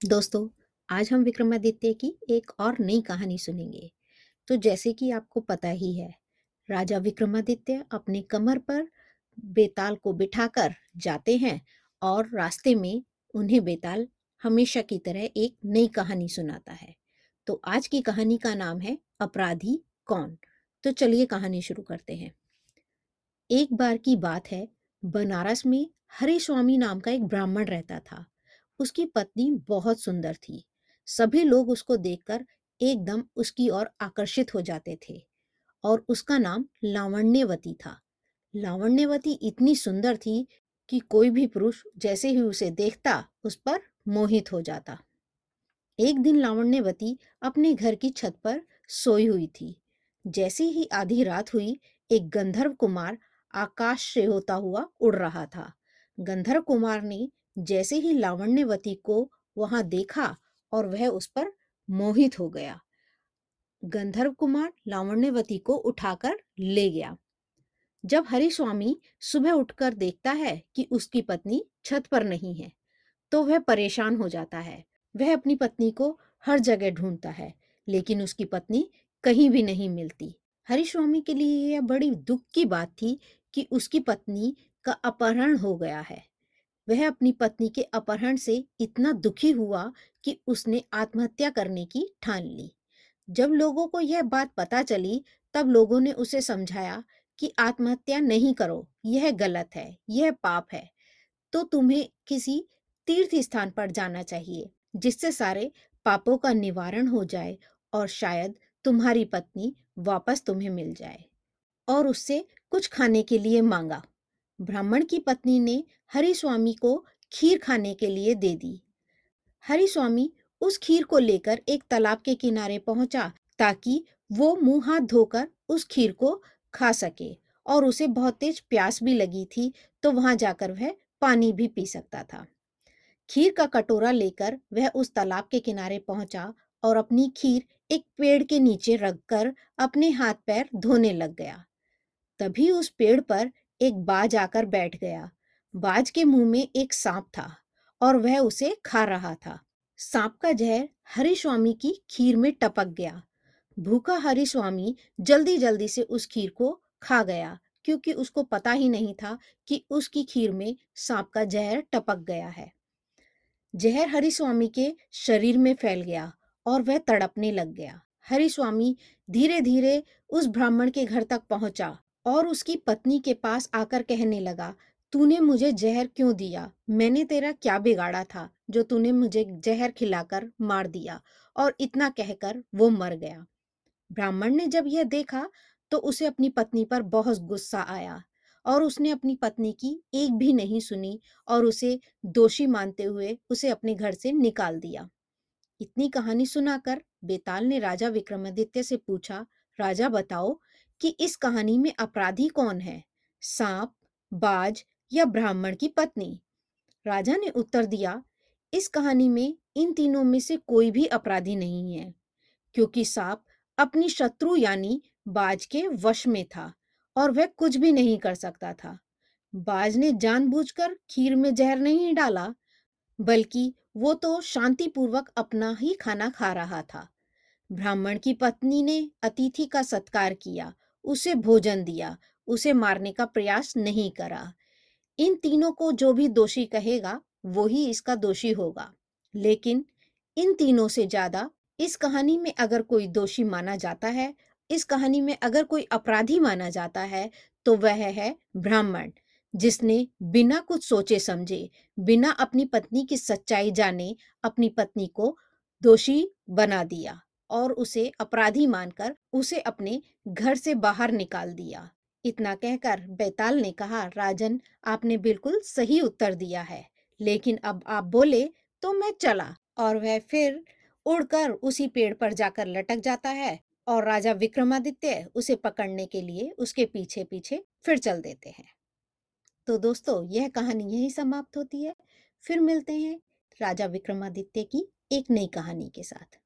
दोस्तों, आज हम विक्रमादित्य की एक और नई कहानी सुनेंगे। तो जैसे कि आपको पता ही है, राजा विक्रमादित्य अपने कमर पर बेताल को बिठाकर जाते हैं और रास्ते में उन्हें बेताल हमेशा की तरह एक नई कहानी सुनाता है। तो आज की कहानी का नाम है, अपराधी कौन? तो चलिए कहानी शुरू करते हैं। एक बार की बात है, बनारस में हरे स्वामी नाम का एक ब्राह्मण रहता था। उसकी पत्नी बहुत सुंदर थी। सभी लोग उसको देखकर एकदम उसकी ओर आकर्षित हो जाते थे और उसका नाम लावण्यवती था। लावण्यवती इतनी सुंदर थी कि कोई भी पुरुष जैसे ही उसे देखता उस पर मोहित हो जाता। एक दिन लावण्यवती अपने घर की छत पर सोई हुई थी। जैसे ही आधी रात हुई, एक गंधर्व कुमार आकाश से होता हुआ उड़ रहा था। गंधर्व कुमार ने जैसे ही लावण्यवती को वहाँ देखा और वह उस पर मोहित हो गया। गंधर्व कुमार लावण्यवती को उठाकर ले गया। जब हरि स्वामी सुबह उठकर देखता है कि उसकी पत्नी छत पर नहीं है तो वह परेशान हो जाता है। वह अपनी पत्नी को हर जगह ढूंढता है, लेकिन उसकी पत्नी कहीं भी नहीं मिलती। हरि स्वामी के लिए यह बड़ी दुख की बात थी कि उसकी पत्नी का अपहरण हो गया है। वह अपनी पत्नी के अपहरण से इतना दुखी हुआ कि उसने आत्महत्या करने की ठान ली। जब लोगों को यह बात पता चली, तब लोगों ने उसे समझाया कि आत्महत्या नहीं करो, यह गलत है, यह पाप है। तो तुम्हें किसी तीर्थ स्थान पर जाना चाहिए, जिससे सारे पापों का निवारण हो जाए और शायद तुम्हारी पत्नी वापस तुम्हें मिल जाए। और उससे कुछ खाने के लिए मांगा। ब्राह्मण की पत्नी ने हरि स्वामी को खीर खाने के लिए दे दी। हरि स्वामी उस खीर को लेकर एक तालाब के किनारे पहुँचा ताकि वो मुँह हाथ धोकर उस खीर को खा सके और उसे बहुत तेज प्यास भी लगी थी तो वहाँ जाकर वह पानी भी पी सकता था। खीर का कटोरा लेकर वह उस तालाब के किनारे पहुँचा और अपनी खीर एक पेड़ के नीचे रखकर अपने हाथ पैर धोने लग गया। तभी उस पेड़ पर एक बाज आकर बैठ गया। बाज के मुँह में एक सांप था और वह उसे खा रहा था। सांप का जहर हरि स्वामी की खीर में टपक गया। भूखा हरिस्वामी जल्दी जल्दी से उस खीर को खा गया क्योंकि उसको पता ही नहीं था कि उसकी खीर में सांप का जहर टपक गया है। जहर हरिस्वामी के शरीर में फैल गया और वह तड़पने लग गया। हरिस्वामी धीरे धीरे उस ब्राह्मण के घर तक पहुँचा और उसकी पत्नी के पास आकर कहने लगा, तूने मुझे जहर क्यों दिया? मैंने तेरा क्या बिगाड़ा था, जो तूने मुझे जहर खिलाकर मार दिया? और इतना कहकर वो मर गया। ब्राह्मण ने जब यह देखा तो उसे अपनी पत्नी पर बहुत गुस्सा आया और उसने अपनी पत्नी की एक भी नहीं सुनी और उसे दोषी मानते हुए उसे अपने घर से निकाल दिया। इतनी कहानी सुनाकर बेताल ने राजा विक्रमादित्य से पूछा, राजा, बताओ कि इस कहानी में अपराधी कौन है? सांप, बाज या ब्राह्मण की पत्नी? राजा ने उत्तर दिया, इस कहानी में इन तीनों में से कोई भी अपराधी नहीं है, क्योंकि सांप अपनी शत्रु यानी बाज के वश में था और वह कुछ भी नहीं कर सकता था। बाज ने जानबूझकर खीर में जहर नहीं डाला, बल्कि वो तो शांतिपूर्वक अपना ही खाना खा रहा था। ब्राह्मण की पत्नी ने अतिथि का सत्कार किया उसे भोजन दिया, उसे मारने का प्रयास नहीं करा। इन तीनों को जो भी दोषी कहेगा वो ही इसका दोषी होगा। लेकिन इन तीनों से ज़्यादा इस कहानी में अगर कोई दोषी माना जाता है, इस कहानी में अगर कोई अपराधी माना जाता है तो वह है ब्राह्मण, जिसने बिना कुछ सोचे समझे, बिना अपनी पत्नी की सच्चाई जाने, अपनी पत्नी को दोषी बना दिया। और उसे अपराधी मानकर उसे अपने घर से बाहर निकाल दिया। इतना कहकर बैताल ने कहा, राजन, आपने बिल्कुल सही उत्तर दिया है, लेकिन अब आप बोले तो मैं चला। और वह फिर उड़कर उसी पेड़ पर जाकर लटक जाता है और राजा विक्रमादित्य उसे पकड़ने के लिए उसके पीछे पीछे फिर चल देते हैं। तो दोस्तों, यह कहानी यही समाप्त होती है। फिर मिलते हैं राजा विक्रमादित्य की एक नई कहानी के साथ।